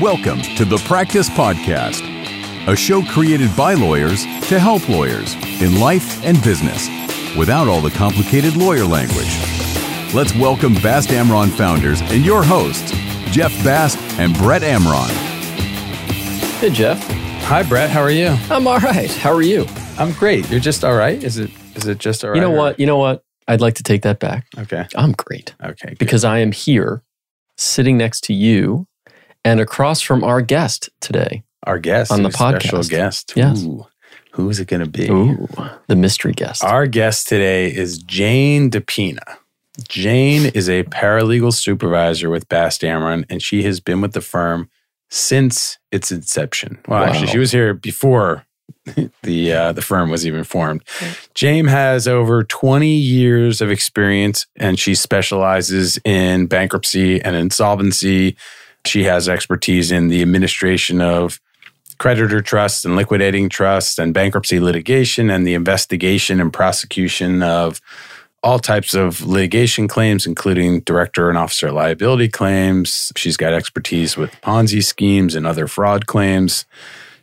Welcome to the Practice Podcast, a show created by lawyers to help lawyers in life and business without all the complicated lawyer language. Let's welcome Bast Amron founders and your hosts, Jeff Bast and Brett Amron. Hey, Jeff. Hi, Brett. How are you? I'm all right. How are you? I'm great. You're just all right. Is it? Is it just all right? You know what? You know what? I'd like to take that back. Okay. I'm great Okay. good. because I am here sitting next to you and across from our guest today. our guest on the a special podcast. guest. Yes. Ooh, who is it going to be? Ooh, the mystery guest. Our guest today is Jane de Pina. Jane is a paralegal supervisor with Bast Amron, and she has been with the firm since its inception. Well, actually, she was here before the uh, the firm was even formed. Jane has over 20 years of experience, and she specializes in bankruptcy and insolvency. She has expertise in the administration of creditor trusts and liquidating trusts and bankruptcy litigation and the investigation and prosecution of all types of litigation claims, including director and officer liability claims. She's got expertise with Ponzi schemes and other fraud claims.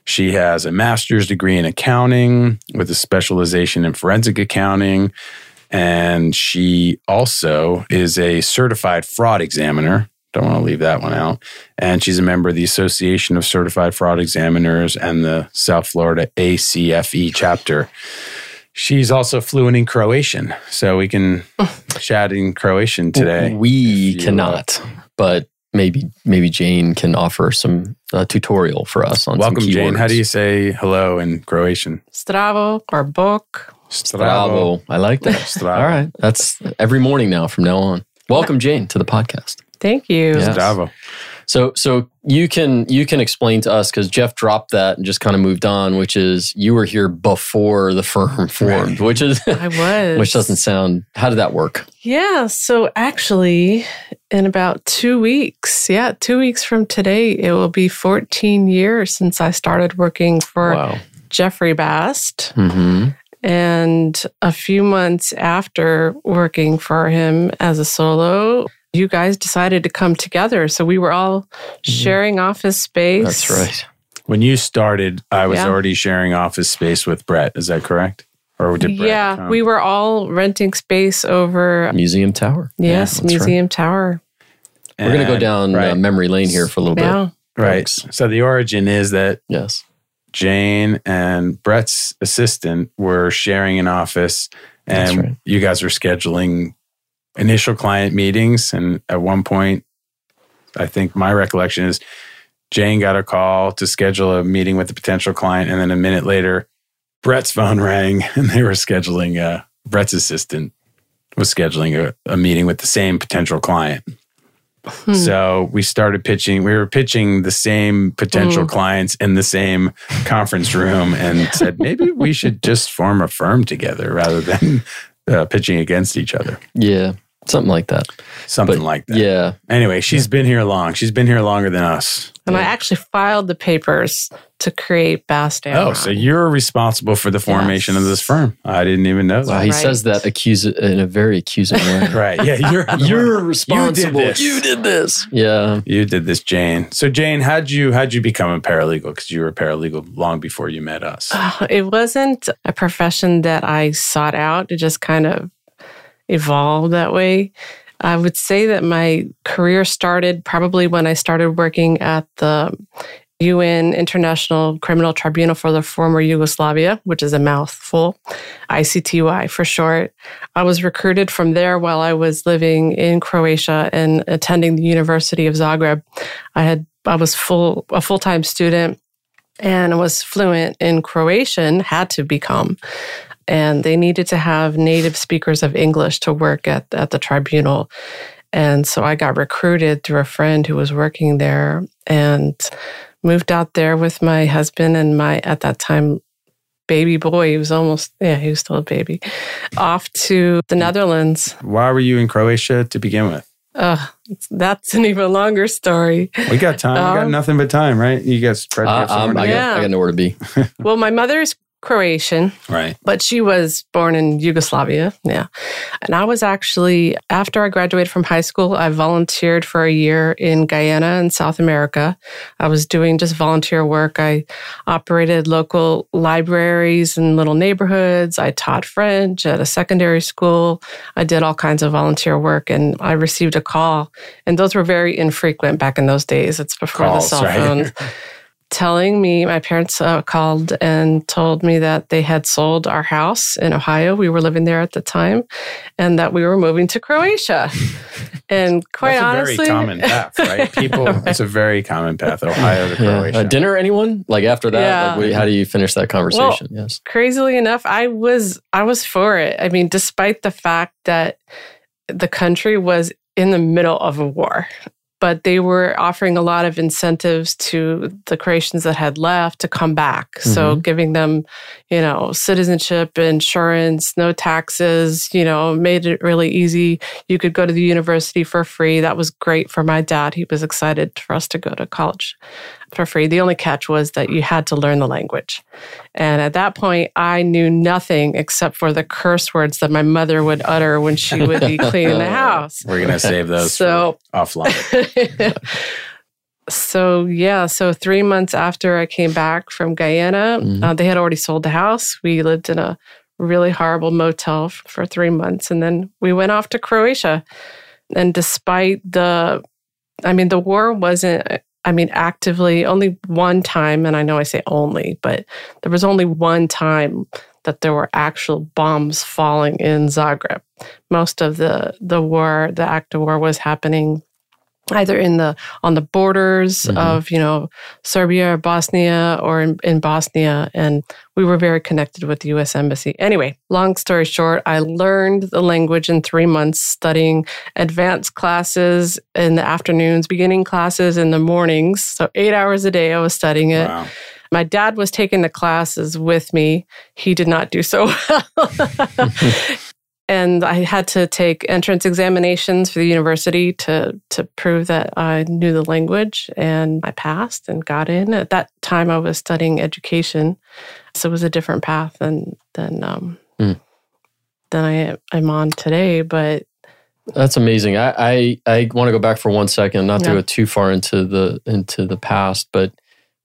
She has a master's degree in accounting with a specialization in forensic accounting. And she also is a certified fraud examiner. Don't want to leave that one out. And she's a member of the Association of Certified Fraud Examiners and the South Florida ACFE chapter. She's also fluent in Croatian, so we can chat in Croatian today. We If you, cannot, but maybe maybe Jane can offer some uh, tutorial for us on Welcome, some Jane. How keywords. do you say hello in Croatian? Zdravo or bok. Bravo. I like that. Zdravo. All right. That's every morning now from now on. Welcome, Jane, to the podcast. Thank you. Yeah. Zdravo. So so you can you can explain to us because Jeff dropped that and just kind of moved on, which is you were here before the firm formed, which is I was. which doesn't sound how did that work? Yeah. So actually, in about two weeks, yeah, two weeks from today, it will be 14 years since I started working for Wow. Jeffrey Bast. hmm And a few months after working for him as a solo, you guys decided to come together. So we were all sharing office space. That's right. When you started, I was Yeah. already sharing office space with Brett. Is that correct? Or did Brett yeah, come? we were all renting space over, Museum Tower. yes, that's right. Museum Tower. We're gonna go And- down uh, memory lane here for a little bit. Yeah. right. folks. So the origin is that Yes. Jane and Brett's assistant were sharing an office, and right. you guys were scheduling initial client meetings. And at one point, I think my recollection is Jane got a call to schedule a meeting with a potential client, and then a minute later, Brett's phone rang, and they were scheduling. Uh, Brett's assistant was scheduling a, a meeting with the same potential client. Hmm. So we started pitching. We were pitching the same potential Hmm. clients in the same conference room, and said maybe we should just form a firm together rather than uh, pitching against each other. Yeah. Something like that. Something But like that. Yeah. Anyway, she's been here long. She's been here longer than us. And I actually filed the papers to create Bast Oh, so you're responsible for the formation of this firm. I didn't even know Wow, that. he Right. says that accuse in a very accusing way. Right. Yeah, you're You're responsible. You this. You did this. Yeah. You did this, Jane. So, Jane, how'd you how'd you become a paralegal? Because you were a paralegal long before you met us. Uh, it wasn't a profession that I sought out. It just kind of evolved that way. I would say that my career started probably when I started working at the UN International Criminal Tribunal for the former Yugoslavia, which is a mouthful, ICTY for short. I was recruited from there while I was living in Croatia and attending the University of Zagreb. I had I was full a full-time student and was fluent in Croatian, had to become. And they needed to have native speakers of English to work at, at the tribunal. And so I got recruited through a friend who was working there and moved out there with my husband and my, at that time, baby boy. He was almost, yeah, he was still a baby, off to the Netherlands. Why were you in Croatia to begin with? Ugh, that's an even longer story. We got time. we got Um, nothing but time, right? You got spread Uh, somewhere um, I, got, Yeah. I got nowhere to be. Well, my mother's Croatian, Right. but she was born in Yugoslavia. Yeah. And I was actually, after I graduated from high school, I volunteered for a year in Guyana in South America. I was doing just volunteer work. I operated local libraries in little neighborhoods. I taught French at a secondary school. I did all kinds of volunteer work and I received a call. And those were very infrequent back in those days. It's before Calls, the cell right? phones. telling me my parents uh, called and told me that they had sold our house in Ohio. We were living there at the time, and that we were moving to Croatia. and quite honestly, That's a very common path, right? People, it's a very common path. Ohio to Yeah. Croatia. Uh, dinner, anyone? Like after that, Yeah. like, wait, how do you finish that conversation? yes. crazily enough, I was I was for it. I mean, despite the fact that the country was in the middle of a war. But they were offering a lot of incentives to the Croatians that had left to come back. So mm-hmm. giving them, you know, citizenship, insurance, no taxes, you know, made it really easy. You could go to the university for free. That was great for my dad. He was excited for us to go to college for free. The only catch was that you had to learn the language. And at that point, I knew nothing except for the curse words that my mother would utter when she would be cleaning the house. We're going to save those So- offline. so, yeah, so three months after I came back from Guyana, Mhm. uh, they had already sold the house. We lived in a really horrible motel f- for three months. And then we went off to Croatia. And despite the, I mean, the war wasn't, I mean, actively only one time, and I know I say only, but there was only one time that there were actual bombs falling in Zagreb. Most of the the war, the act of war, was happening either in the on the borders Mhm. of you know Serbia or Bosnia or in, in Bosnia, and we were very connected with the U.S. Embassy. Anyway, long story short, I learned the language in three months, studying advanced classes in the afternoons, beginning classes in the mornings. So eight hours a day, I was studying it. Wow. My dad was taking the classes with me. He did not do so well. And I had to take entrance examinations for the university to to prove that I knew the language and I passed and got in. At that time I was studying education. So it was a different path than than um Hmm. than I I'm on today, but That's amazing. I I, I want to go back for one second, not to Yeah. go too far into the into the past, but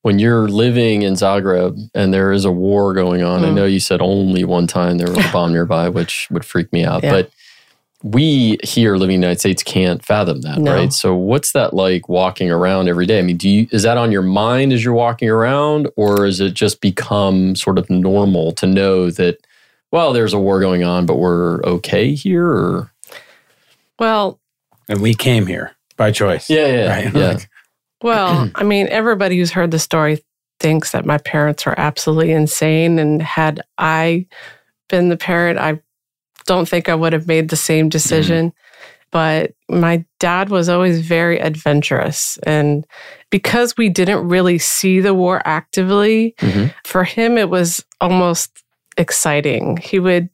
when you're living in Zagreb and there is a war going on, I Mm. know you said only one time there was a bomb nearby, which would freak me out. Yeah. But we here living in the United States can't fathom that, No. right? So what's that like walking around every day? I mean, do you is that on your mind as you're walking around, or is it just become sort of normal to know that, well, there's a war going on, but we're okay here? Or well, And we came here by choice. yeah, yeah, Right? yeah. Like, Well, I mean, everybody who's heard the story thinks that my parents were absolutely insane. And had I been the parent, I don't think I would have made the same decision. But my dad was always very adventurous. And because we didn't really see the war actively, Mhm. for him, it was almost exciting. He would.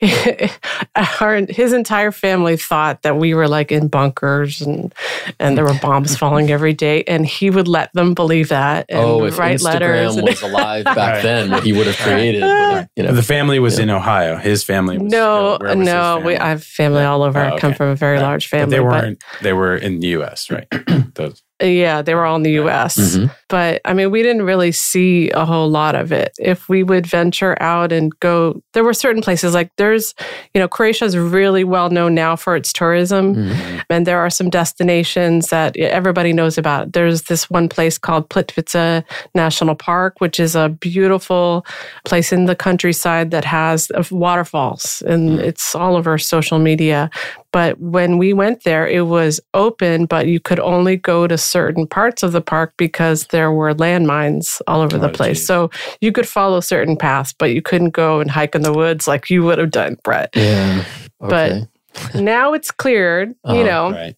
Our, his entire family thought that we were like in bunkers and and there were bombs falling every day, and he would let them believe that and oh, if write letters. Instagram was alive back Right. then, what he would have created, uh, would have, you know, the family was Yeah. in Ohio. His family was no, where was his no, we. I have family all over. Oh, I come from a very Right. large But family, they weren't. They were in the U.S. Right. Those. Yeah, they were all in the U.S. Mhm. But I mean, we didn't really see a whole lot of it. If we would venture out and go, there were certain places like there's, you know, Croatia is really well known now for its tourism. Mhm. And there are some destinations that everybody knows about. There's this one place called Plitvice National Park, which is a beautiful place in the countryside that has uh, waterfalls, and it's all over social media. But when we went there, it was open, but you could only go to certain parts of the park because there were landmines all over the Oh, place. geez. So you could follow certain paths, but you couldn't go and hike in the woods like you would have done, Brett. yeah, But now it's cleared, you oh, know. Right.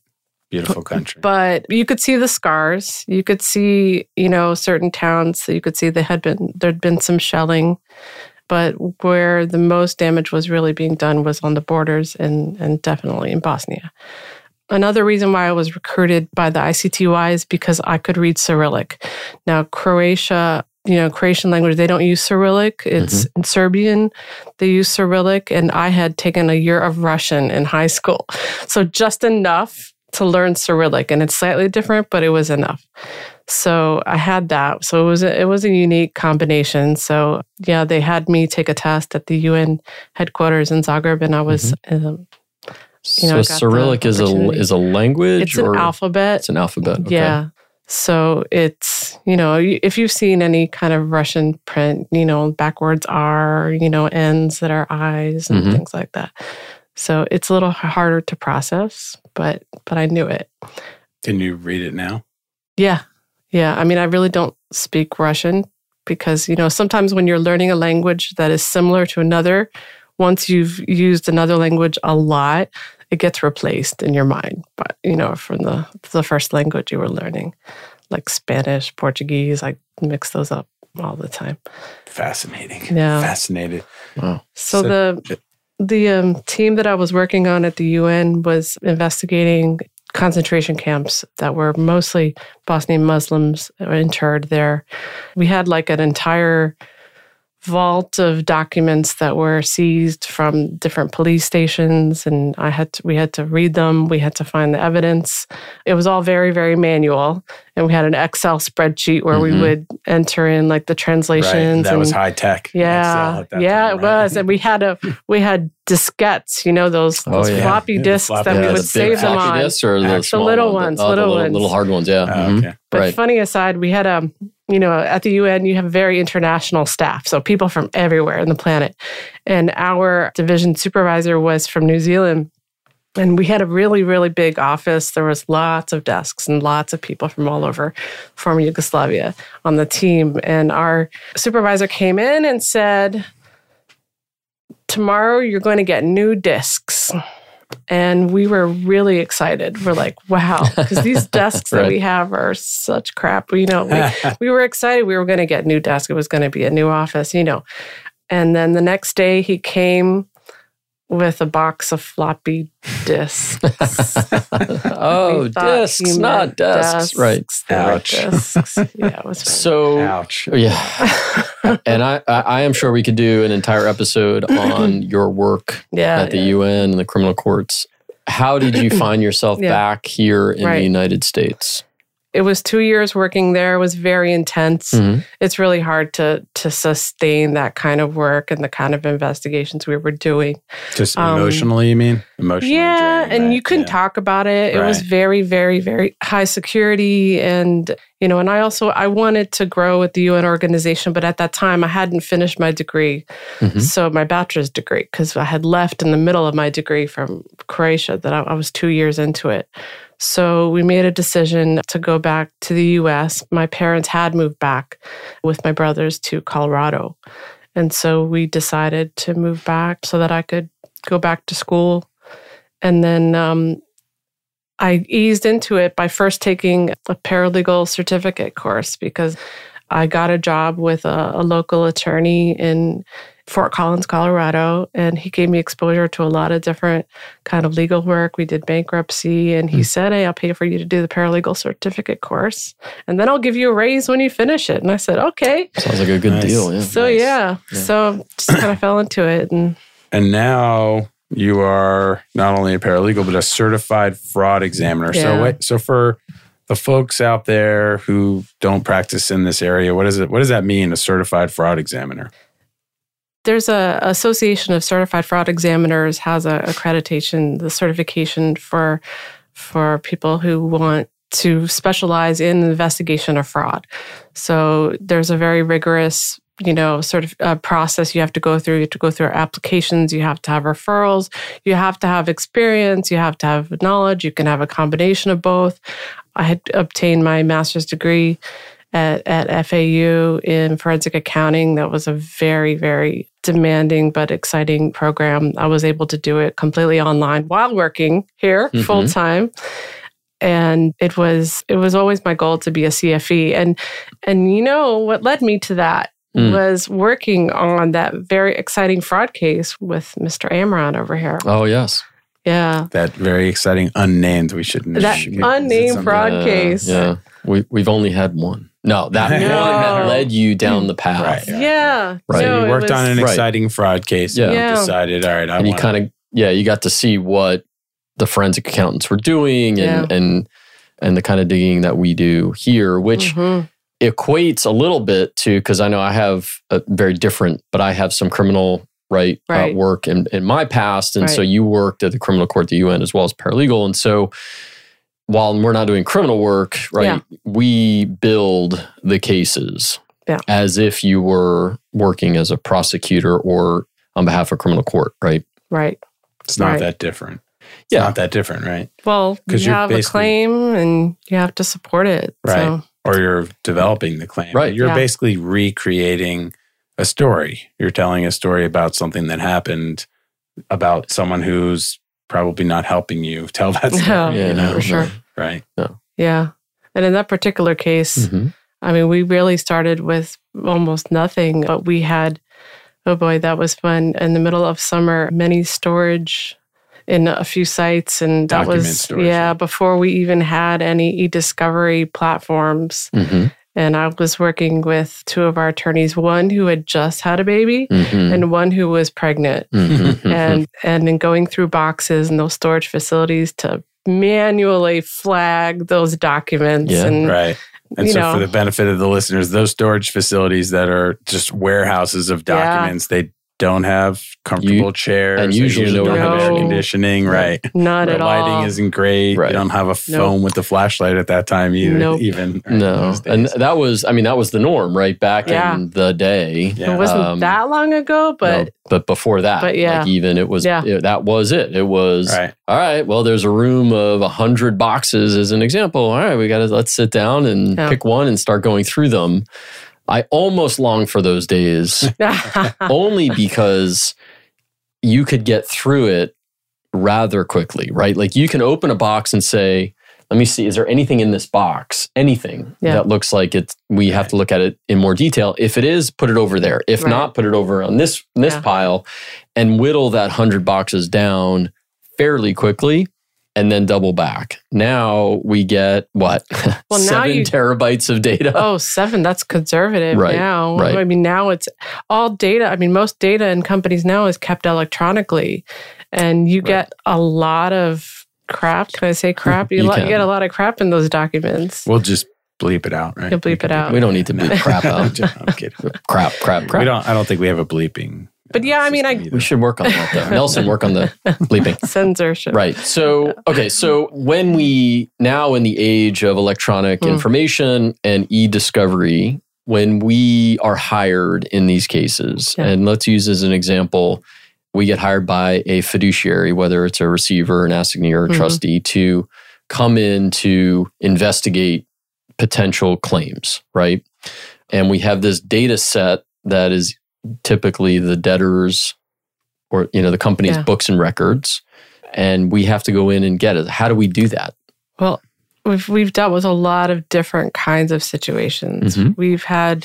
Beautiful country. But you could see the scars. You could see, you know, certain towns that you could see there had been there'd been some shelling. But where the most damage was really being done was on the borders and and definitely in Bosnia. Another reason why I was recruited by the ICTY is because I could read Cyrillic. Now, Croatia you know, Croatian language, they don't use Cyrillic. It's mm-hmm. in Serbian, they use Cyrillic. And I had taken a year of Russian in high school. So just enough to learn Cyrillic. And it's slightly different, but it was enough. So I had that. So it was a, it was a unique combination. So yeah, they had me take a test at the UN headquarters in Zagreb, and I was. Um, You know, so Cyrillic is a is a language it's an alphabet. it's an alphabet. Okay. Yeah. So it's, you know, if you've seen any kind of Russian print, you know, backwards are, you know, N's that are I's and Mhm. things like that. So it's a little harder to process, but but I knew it. Can you read it now? Yeah. Yeah. I mean, I really don't speak Russian because, you know, sometimes when you're learning a language that is similar to another, once you've used another language a lot, it gets replaced in your mind. But, you know, from the the first language you were learning, like Spanish, Portuguese, I mix those up all the time. Fascinating. Yeah. Fascinated. Wow. So, So- the the um, team that I was working on at the UN was investigating concentration camps that were mostly Bosnian Muslims interred there. We had like an entire vault of documents that were seized from different police stations and I had to, we had to read them we had to find the evidence it was all very very manual and we had an excel spreadsheet where we Mhm. would enter in like the Right. translations That was high tech. yeah, that yeah, time, it was, and we had a we had diskettes, you know, those, Oh, those yeah. floppy Yeah, disks floppy that we would the save them on. or the, The little one? ones, Oh, the little little, ones. little hard ones. Yeah. Oh, Mhm. okay. But Right. funny aside, we had a you know at the UN you have very international staff, so people from everywhere in the planet, and our division supervisor was from New Zealand. And we had a really, really big office. There was lots of desks and lots of people from all over former Yugoslavia on the team. And our supervisor came in and said, Tomorrow you're going to get new discs. And we were really excited. We're like, wow, because these desks that we have are such crap. You know, we, we were excited we were going to get new desk. It was going to be a new office, you know. And then the next day he came with a box of floppy disks. oh, discs, not meant desks. Right. Ouch. disks. Yeah, it was funny. So, Ouch. yeah. and I, I I am sure we could do an entire episode on your work yeah, at the yeah. UN and the criminal courts. How did you find yourself Yeah. back here in the United States? It was two years working there. It was very intense. Mhm. It's really hard to to sustain that kind of work and the kind of investigations we were doing. Just Um, emotionally, you mean? Emotionally. yeah, draining, and right? you couldn't Yeah. talk about it. It was very, very, very high security, and you know. And I also I wanted to grow at the UN organization, but at that time I hadn't finished my degree, Mhm. so my bachelor's degree because I had left in the middle of my degree from Croatia. That I, I was two years into it. So we made a decision to go back to the US. My parents had moved back with my brothers to Colorado. And so we decided to move back so that I could go back to school. And then um, I eased into it by first taking a paralegal certificate course because I got a job with a, a local attorney in Fort Collins, Colorado, and he gave me exposure to a lot of different kind of legal work. We did bankruptcy, and he hmm. said, "Hey, I'll pay for you to do the paralegal certificate course, and then I'll give you a raise when you finish it." And I said, "Okay." Sounds like a good Nice. deal. Yeah. So Nice. yeah, Yeah. so just kind of fell into it, and And now you are not only a paralegal, but a certified fraud examiner. So, wait, so for the folks out there who don't practice in this area, what is it? What does that mean? A certified fraud examiner? There's a association of certified fraud examiners has a accreditation, the certification for for people who want to specialize in investigation of fraud. So there's a very rigorous, you know, sort of uh, process you have to go through. You have to go through applications. You have to have referrals. You have to have experience. You have to have knowledge. You can have a combination of both. I had obtained my master's degree at, at FAU in forensic accounting. That was a very, very demanding but exciting program. I was able to do it completely online while working here Mhm. full time. And it was it was always my goal to be a CFE. And and you know what led me to that Mm. was working on that very exciting fraud case with Mr. Amron over here. Oh yes. Yeah. That very exciting unnamed. We shouldn't. That should- is it unnamed fraud Yeah, case. Yeah. We, we've only had one. No, that No. one had led you down the path. Right. Yeah. Right. So No, you it worked on was- an Right. exciting fraud case. Yeah. And Yeah. decided, all right, I and you kind of yeah you got to see what the forensic accountants were doing and and and the kind of digging that we do here which Mhm. equates a little bit to because i know i have a very different but i have some criminal right, Right. Uh, work in, in my past and so you worked at the criminal court the un as well as paralegal and so while we're not doing criminal work right Yeah. we build the cases Yeah. as if you were working as a prosecutor or on behalf of criminal court right Right. It's not Right. that different. It's Yeah. not that different, right? Well, 'Cause you you're have a claim and you have to support it. Right. So, Or you're developing the claim. Right. You're Yeah. basically recreating a story. You're telling a story about something that happened about someone who's probably not helping you tell that story. Yeah, you know? for sure. Right. yeah. And in that particular case, Mhm. I mean, we really started with almost nothing, but we had, oh boy, that was fun. In the middle of summer, many storage in a few sites. And that Document was, storage, yeah, before we even had any e discovery platforms. Mhm. And I was working with two of our attorneys, one who had just had a baby Mhm. and one who was pregnant. Mhm. and and in going through boxes and those storage facilities to manually flag those documents Yeah, and Right. And so, know. for the benefit of the listeners, those storage facilities that are just warehouses of Yeah. documents, they don't have comfortable chairs. and they usually don't no have air conditioning. Right. not The at lighting all. isn't great. Right. You don't have a phone with the flashlight at that time either. Nope. Even right, No, and that was, I mean, that was the norm, right? Back Yeah. in the day. Yeah. it wasn't Um, that long ago, but No, but before that, but yeah. like even it was, Yeah. it- that was it. It was, right. all right, well, there's a room of a hundred boxes as an example. All right, we got to, let's sit down and Yeah. pick one and start going through them. I almost long for those days only because you could get through it rather quickly, right? Like you can open a box and say, let me see, is there anything in this box? Anything Yeah. that looks like it we have to look at it in more detail. If it is, put it over there. If Right. not, put it over on this this Yeah. pile and whittle that hundred boxes down fairly quickly and then double back. Now we get what? Well, now Seven you- terabytes of data. oh, seven, that's conservative Right, now. right. I mean, now it's all data. I mean, most data in companies now is kept electronically, and you Right. get a lot of crap. Can I say crap? You, You lo- you get a lot of crap in those documents. We'll just bleep it out, right? You'll bleep it out. We don't need to bleep crap out. I'm kidding. crap, crap, crap. We don't. I don't think we have a bleeping. But yeah, I mean, I- either. We should work on that though. Nelson, work on the bleeping. Censorship. Right. So, okay. So, when we now in the age of electronic Hmm. information and e discovery, when we are hired in these cases, Yeah. and let's use as an example, we get hired by a fiduciary, whether it's a receiver, an assignee, or a Mhm. trustee, to come in to investigate potential claims, right? And we have this data set that is typically the debtors or you know the company's Yeah. books and records and we have to go in and get it how do we do that Well, we've we've dealt with a lot of different kinds of situations. Mhm. We've had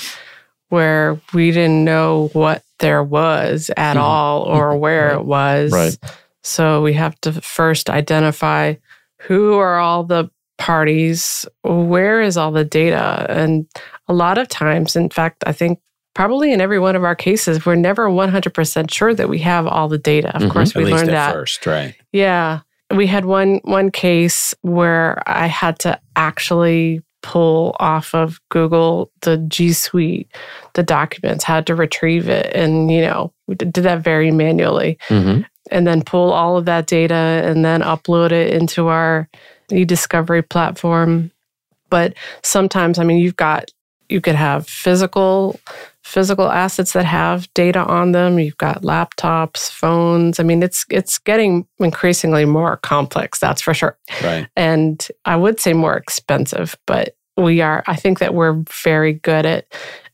where we didn't know what there was at Mhm. all or where Right. it was. Right. So we have to first identify who are all the parties, where is all the data? And a lot of times, in fact, I think probably in every one of our cases, we're never 100% sure that we have all the data. Of Mhm. course, we learned at that. first, right? Yeah. We had one one case where I had to actually pull off of Google the G Suite, the documents, had to retrieve it. And, you know, we did that very manually mm-hmm. and then pull all of that data and then upload it into our e-discovery platform. But sometimes, I mean, you've got you could have physical physical assets that have data on them. You've got laptops, phones. I mean, it's it's getting increasingly more complex, that's for sure. Right. And I would say more expensive, but we are I think that we're very good at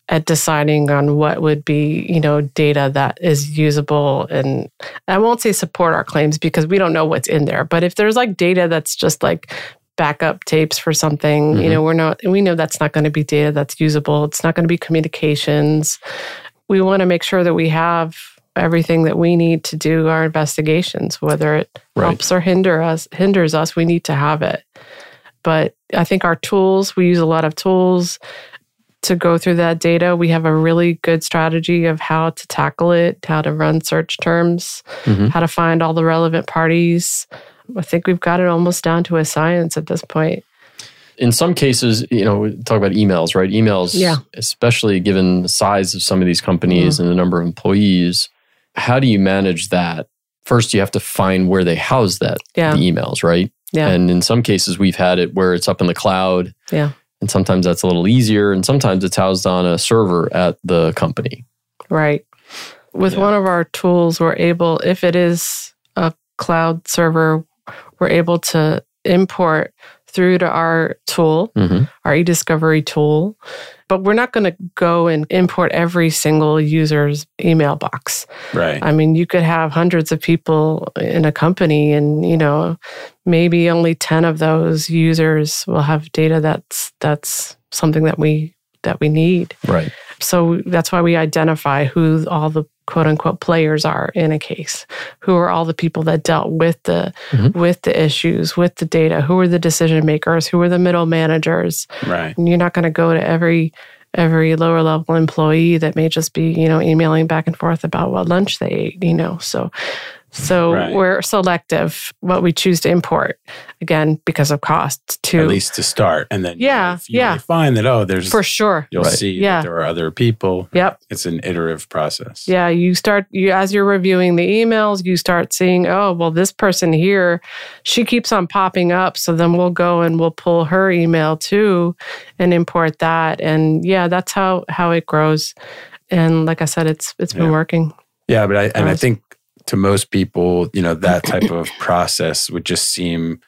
at deciding on what would be, you know, data that is usable and I won't say support our claims because we don't know what's in there, but if there's like data that's just like backup tapes for something, you Mhm. know, we're not we know that's not going to be data that's usable. It's not going to be communications. We want to make sure that we have everything that we need to do our investigations, whether it Right. helps or hinder us hinders us, we need to have it. But I think our tools, we use a lot of tools to go through that data. We have a really good strategy of how to tackle it, how to run search terms, Mhm. how to find all the relevant parties. I think we've got it almost down to a science at this point. in some cases, you know, we talk about emails, right? Emails, Yeah. especially given the size of some of these companies mm-hmm. and the number of employees, how do you manage that? First, you have to find where they house that Yeah. the emails, right? Yeah. And in some cases, we've had it where it's up in the cloud. Yeah. And sometimes that's a little easier, and sometimes it's housed on a server at the company. Right. With Yeah. one of our tools, we're able, if it is a cloud server, we're able to import through to our tool, Mhm. our e-discovery tool. But we're not going to go and import every single user's email box. Right. I mean, you could have hundreds of people in a company, and you know, maybe only ten of those users will have data that's that's something that we that we need. Right. So that's why we identify who all the quote unquote players are in a case. Who are all the people that dealt with the Mhm. with the issues, with the data? Who are the decision makers? Who are the middle managers? Right. And you're not going to go to every every lower level employee that may just be you know emailing back and forth about what lunch they ate you know so so Right. we're selective what we choose to import again because of cost to At least to start, and then Yeah, if you yeah. really find that oh, there's for sure you'll Right. see Yeah. that there are other people. yep It's an iterative process. yeah you start you as you're reviewing the emails you start seeing oh well this person here she keeps on popping up so then we'll go and we'll pull her email too and import that and yeah that's how how it grows and like i said it's it's been Yeah. working Yeah, but I and I think to most people, you know, that type of process would just seem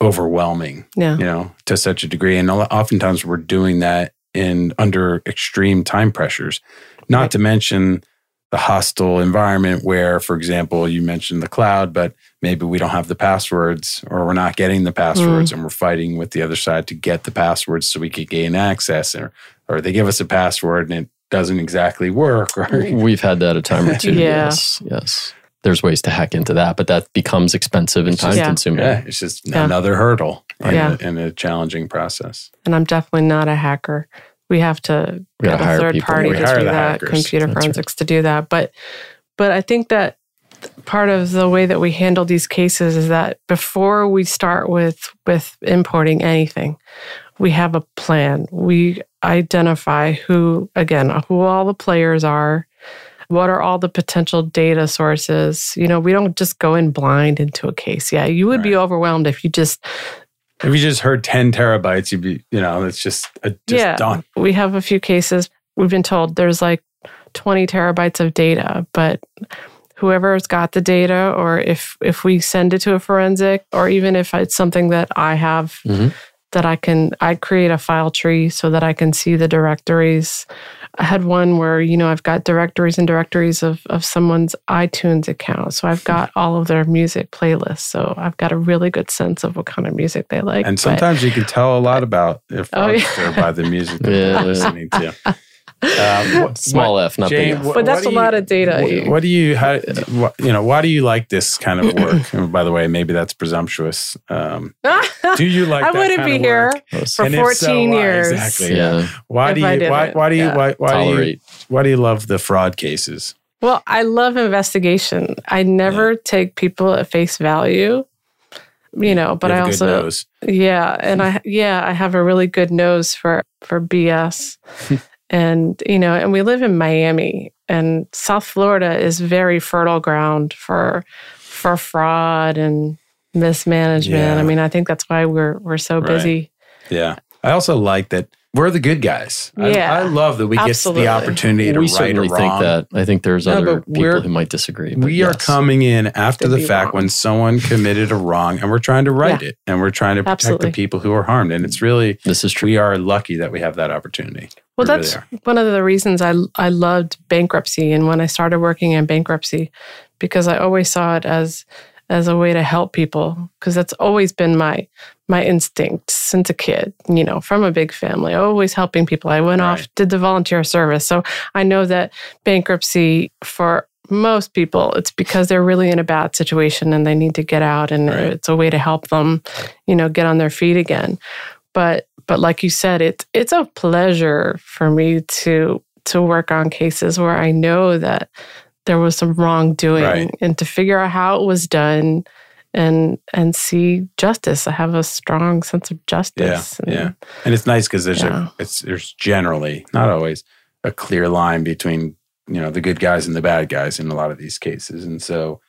overwhelming, yeah you know, to such a degree. And oftentimes we're doing that in under extreme time pressures. Not Right. to mention the hostile environment where, for example, you mentioned the cloud, but maybe we don't have the passwords or we're not getting the passwords mm. and we're fighting with the other side to get the passwords so we could gain access or or they give us a password and it doesn't exactly work or We've had that a time or two. Yeah. Yes. Yes. There's ways to hack into that, but that becomes expensive and time Yeah. consuming. Yeah, it's just Yeah. another hurdle in, Yeah. a, in a challenging process. and i'm definitely not a hacker we have to We gotta get a hire third people. party We to hire do the that hackers. computer That's right. forensics to do that but but i think that part of the way that we handle these cases is that before we start with with importing anything we have a plan. We identify who again who all the players are what are all the potential data sources. You know we don't just go in blind into a case. Yeah you would be overwhelmed if you just If you just heard 10 terabytes, you'd be, you know, it's just, uh, just yeah done. we have a few cases. We've been told there's like 20 terabytes of data but whoever's got the data or if if we send it to a forensic or even if it's something that i have Mhm. That i can i create a file tree so that i can see the directories i had one where you know i've got directories and directories of of someone's itunes account so i've got all of their music playlists so i've got a really good sense of what kind of music they like And But- sometimes you can tell a lot about if Oh, yeah. by the music that Yeah. they're listening to. Um, what- Small F, not Jane, big F. what- But that's a do lot you- of data. What, what do you, how, what, you know, why do you like this kind of work? And by the way, maybe that's presumptuous. Um, do you like I that wouldn't kind be of here work? for And if so, 14 why? years. Exactly. Yeah. Why do you, why, didn't, why do you, yeah. why, why do you, why do you love the fraud cases? Well, I love investigation. I never take people at face value, you know, but You I have a good also, nose. yeah, and I, yeah, I have a really good nose for for BS, and you know, and we live in Miami, and South Florida is very fertile ground for for fraud and mismanagement. Yeah. I mean, I think that's why we're we're so Right. busy. Yeah. I also like that we're the good guys. I- Yeah. I, love that we Absolutely. get the opportunity to we right certainly or think that. I think there's No, other people who might disagree. but we are coming in after Could the fact wrong. when someone committed a wrong and we're trying to right Yeah. it and we're trying to protect Absolutely. the people who are harmed. And it's really, This is true. we are lucky that we have that opportunity. Well, We really that's one of the reasons I I loved bankruptcy and when I started working in bankruptcy because I always saw it as as a way to help people because that's always been my my instinct since a kid, you know, from a big family, always helping people. I went Right. off did the volunteer service. So I know that bankruptcy for most people, it's because they're really in a bad situation and they need to get out, and Right. it's a way to help them, you know, get on their feet again. But but like you said, it's it's a pleasure for me to to work on cases where I know that there was some wrongdoing Right. and to figure out how it was done and and see justice. I have a strong sense of justice. and- yeah. And it's nice because there's Yeah. a, it's there's generally not always a clear line between you know the good guys and the bad guys in a lot of these cases, and so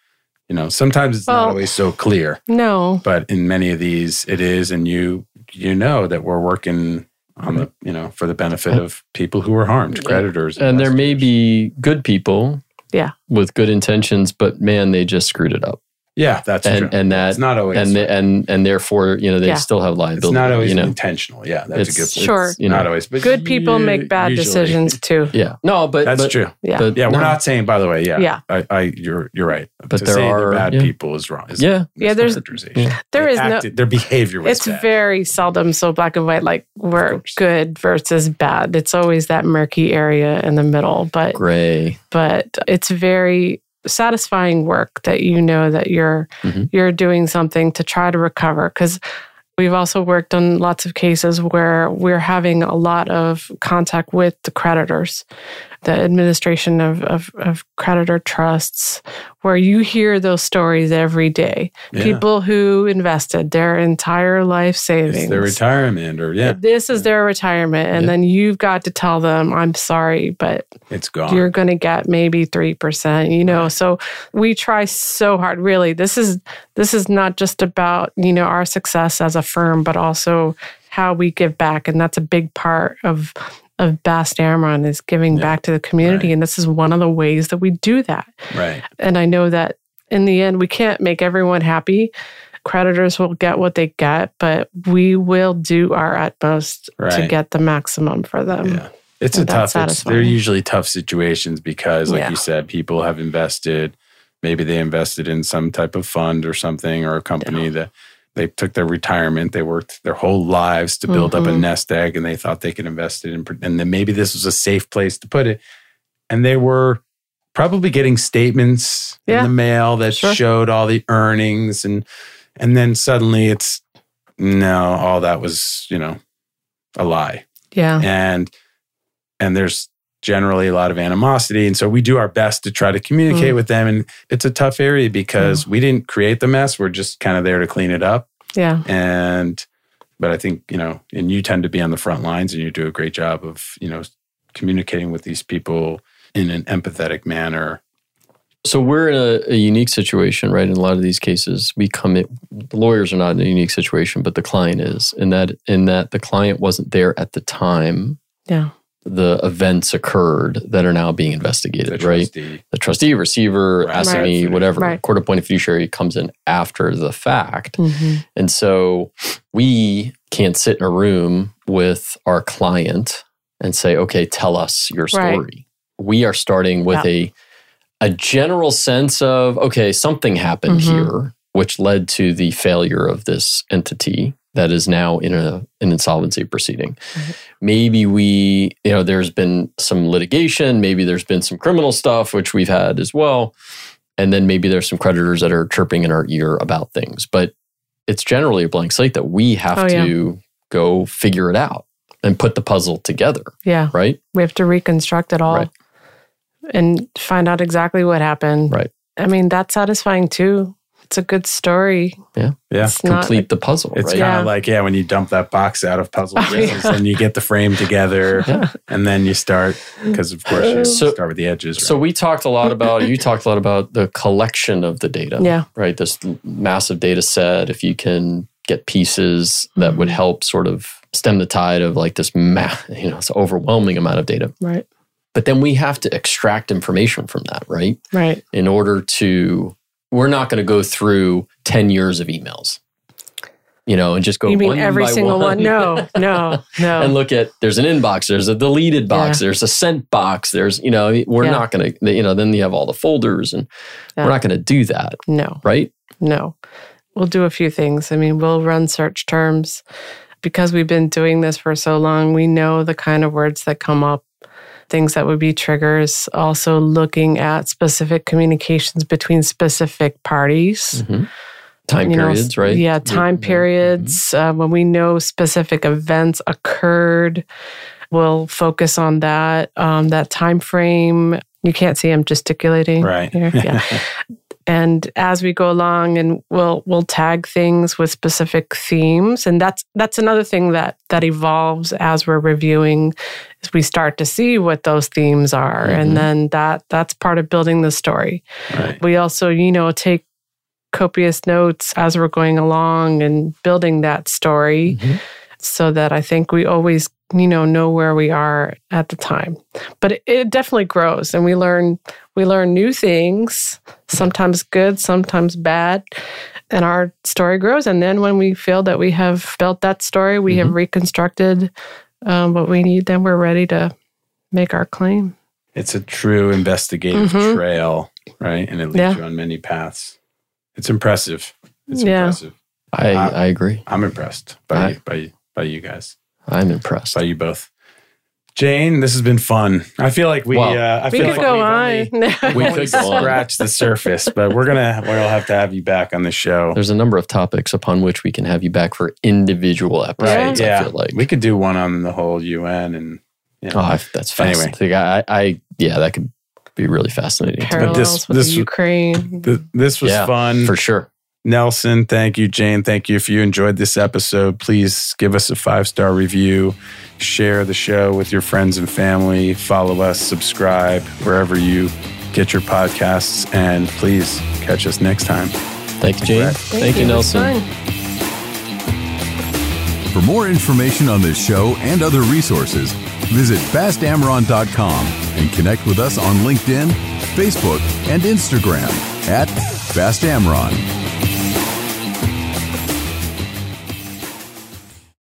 you know sometimes it's not always so clear, No. but in many of these it is, and you you know that we're working on the you know for the benefit of people who were harmed, creditors, And there may be good people Yeah. with good intentions, but man, they just screwed it up. Yeah, that's and true. and that it's not always and the, and and therefore, you know, they Yeah. still have liability. it's not always you know. intentional. Yeah, that's It's- a good point. Sure. you know. not always, but Good people you- make bad usually- decisions too. Yeah. No, but That's but, true. Yeah. but Yeah, we're no. not saying, by the way, yeah, Yeah. I, I, you're, you're right. But to there say are- bad yeah. people is wrong. Is Yeah. Yeah, there's- mischaracterization. yeah. There They no their behavior was it's bad. very seldom so black and white like we're good versus bad. It's always that murky area in the middle, but Gray. but it's very satisfying work that you know that you're Mhm. you're doing something to try to recover cuz We've also worked on lots of cases where we're having a lot of contact with the creditors, the administration of, of, of creditor trusts, where you hear those stories every day. Yeah. People who invested their entire life savings. It's their retirement, or yeah, This is their retirement. And Yeah. then you've got to tell them, I'm sorry, but it's gone. you're going to get maybe 3% you know so we try so hard really this is this is not just about you know our success as a firm but also how we give back and that's a big part of of Bast Amron is giving Yeah. back to the community Right. and this is one of the ways that we do that right. and I know that in the end, we can't make everyone happy. Creditors will get what they get, but we will do our utmost to get the maximum for them. yeah. It's and a tough. It's, they're usually tough situations because, like Yeah. you said, people have invested. Maybe they invested in some type of fund or something, or a company that they took their retirement. They worked their whole lives to build up a Mhm. nest egg, and they thought they could invest it in. And then maybe this was a safe place to put it, and they were probably getting statements Yeah. in the mail that Sure. showed all the earnings, and and then suddenly it's no, all that was you know a lie Yeah. and and there's generally a lot of animosity and so we do our best to try to communicate Mm. with them and it's a tough area because we didn't create the mess we're just kind of there to clean it up Yeah. and but i think you know and you tend to be on the front lines and you do a great job of you know communicating with these people in an empathetic manner So we're in a, a unique situation, right? In a lot of these cases, we come in, the lawyers are not in a unique situation, but the client is. In that in that the client wasn't there at the time Yeah. The events occurred that are now being the investigated, right? trustee. The trustee, receiver, Right. assignee, Right. whatever, Right. court appointed fiduciary comes in after the fact. Mhm. And so we can't sit in a room with our client and say, okay, tell us your Right. story. We are starting with a a general sense of, okay, something happened Mhm. here, which led to the failure of this entity that is now in a an insolvency proceeding. Right. Maybe we, you know, there's been some litigation, maybe there's been some criminal stuff, which we've had as well. And then maybe there's some creditors that are chirping in our ear about things. But it's generally a blank slate that we have Oh, yeah. to go figure it out and put the puzzle together, Yeah. right? We have to reconstruct it all Right. and find out exactly what happened. Right. I mean, that's satisfying too. It's a good story. yeah It's not Complete the puzzle, it's right? kind Yeah. of like yeah when you dump that box out of puzzle Oh, pieces yeah. and you get the frame together Yeah. and then you start because of course you So- start with the edges right? So we talked a lot about you talked a lot about the collection of the data. Yeah. Right. This massive data set. If you can get pieces that would Mhm. help sort of stem the tide of like this ma- you know, this overwhelming amount of data. Right. But then we have to extract information from that, right? Right. In order to we're not going to go through 10 years of emails. You know, and just go you mean one every single one? No, no, no. and look at there's an inbox there's a deleted box Yeah. there's a sent box there's you know we're Yeah. not going to you know then you have all the folders and Yeah. we're not going to do that no. right No. We'll do a few things. I mean, we'll run search terms because we've been doing this for so long. We know the kind of words that come up. Things that would be triggers. Also, looking at specific communications between specific parties. Mhm. Time You know, periods, right? Yeah, time periods. Uh, when we know specific events occurred, we'll focus on that. Um, that time frame. You can't see I'm gesticulating, Right. Here. Yeah. and as we go along, and we'll we'll tag things with specific themes, and that's that's another thing that that evolves as we're reviewing. Is we start to see what those themes are, Mhm. and then that that's part of building the story. Right. We also, you know, take copious notes as we're going along and building that story Mhm. so that I think we always, you know, know where we are at the time. But it, it definitely grows and we learn we learn new things, sometimes good, sometimes bad. And our story grows. And then when we feel that we have built that story, we have reconstructed um, what we need, then we're ready to make our claim. It's a true investigative Mhm. trail, right? And it leads Yeah. you on many paths. It's impressive. It's Yeah. impressive. I, Uh, I agree. I'm impressed by I- by by you guys, I'm impressed. by you both. Jane, this has been fun. I feel like we. Wow. Uh, I We feel could like go we've on. only- We we could could go on. scratch the surface, but we're gonna we'll have to have you back on the show. There's a number of topics upon which we can have you back for individual episodes. Right, yeah, I feel like. we could do one on the whole UN and. You know, oh, I- that's Anyway. fascinating. I, I, yeah, that could be really fascinating Parallels this- with this- the Ukraine. th- this was Yeah, fun. for sure. Nelson, thank you. Jane, thank you. If you enjoyed this episode, please give us a five star review, share the show with your friends and family, follow us, subscribe wherever you get your podcasts, and please catch us next time. Thank you, Jane. Correct. Thank, you, It was Nelson. For more information on this show and other resources, visit bastamron.com and connect with us on LinkedIn, Facebook, and Instagram at bastamron.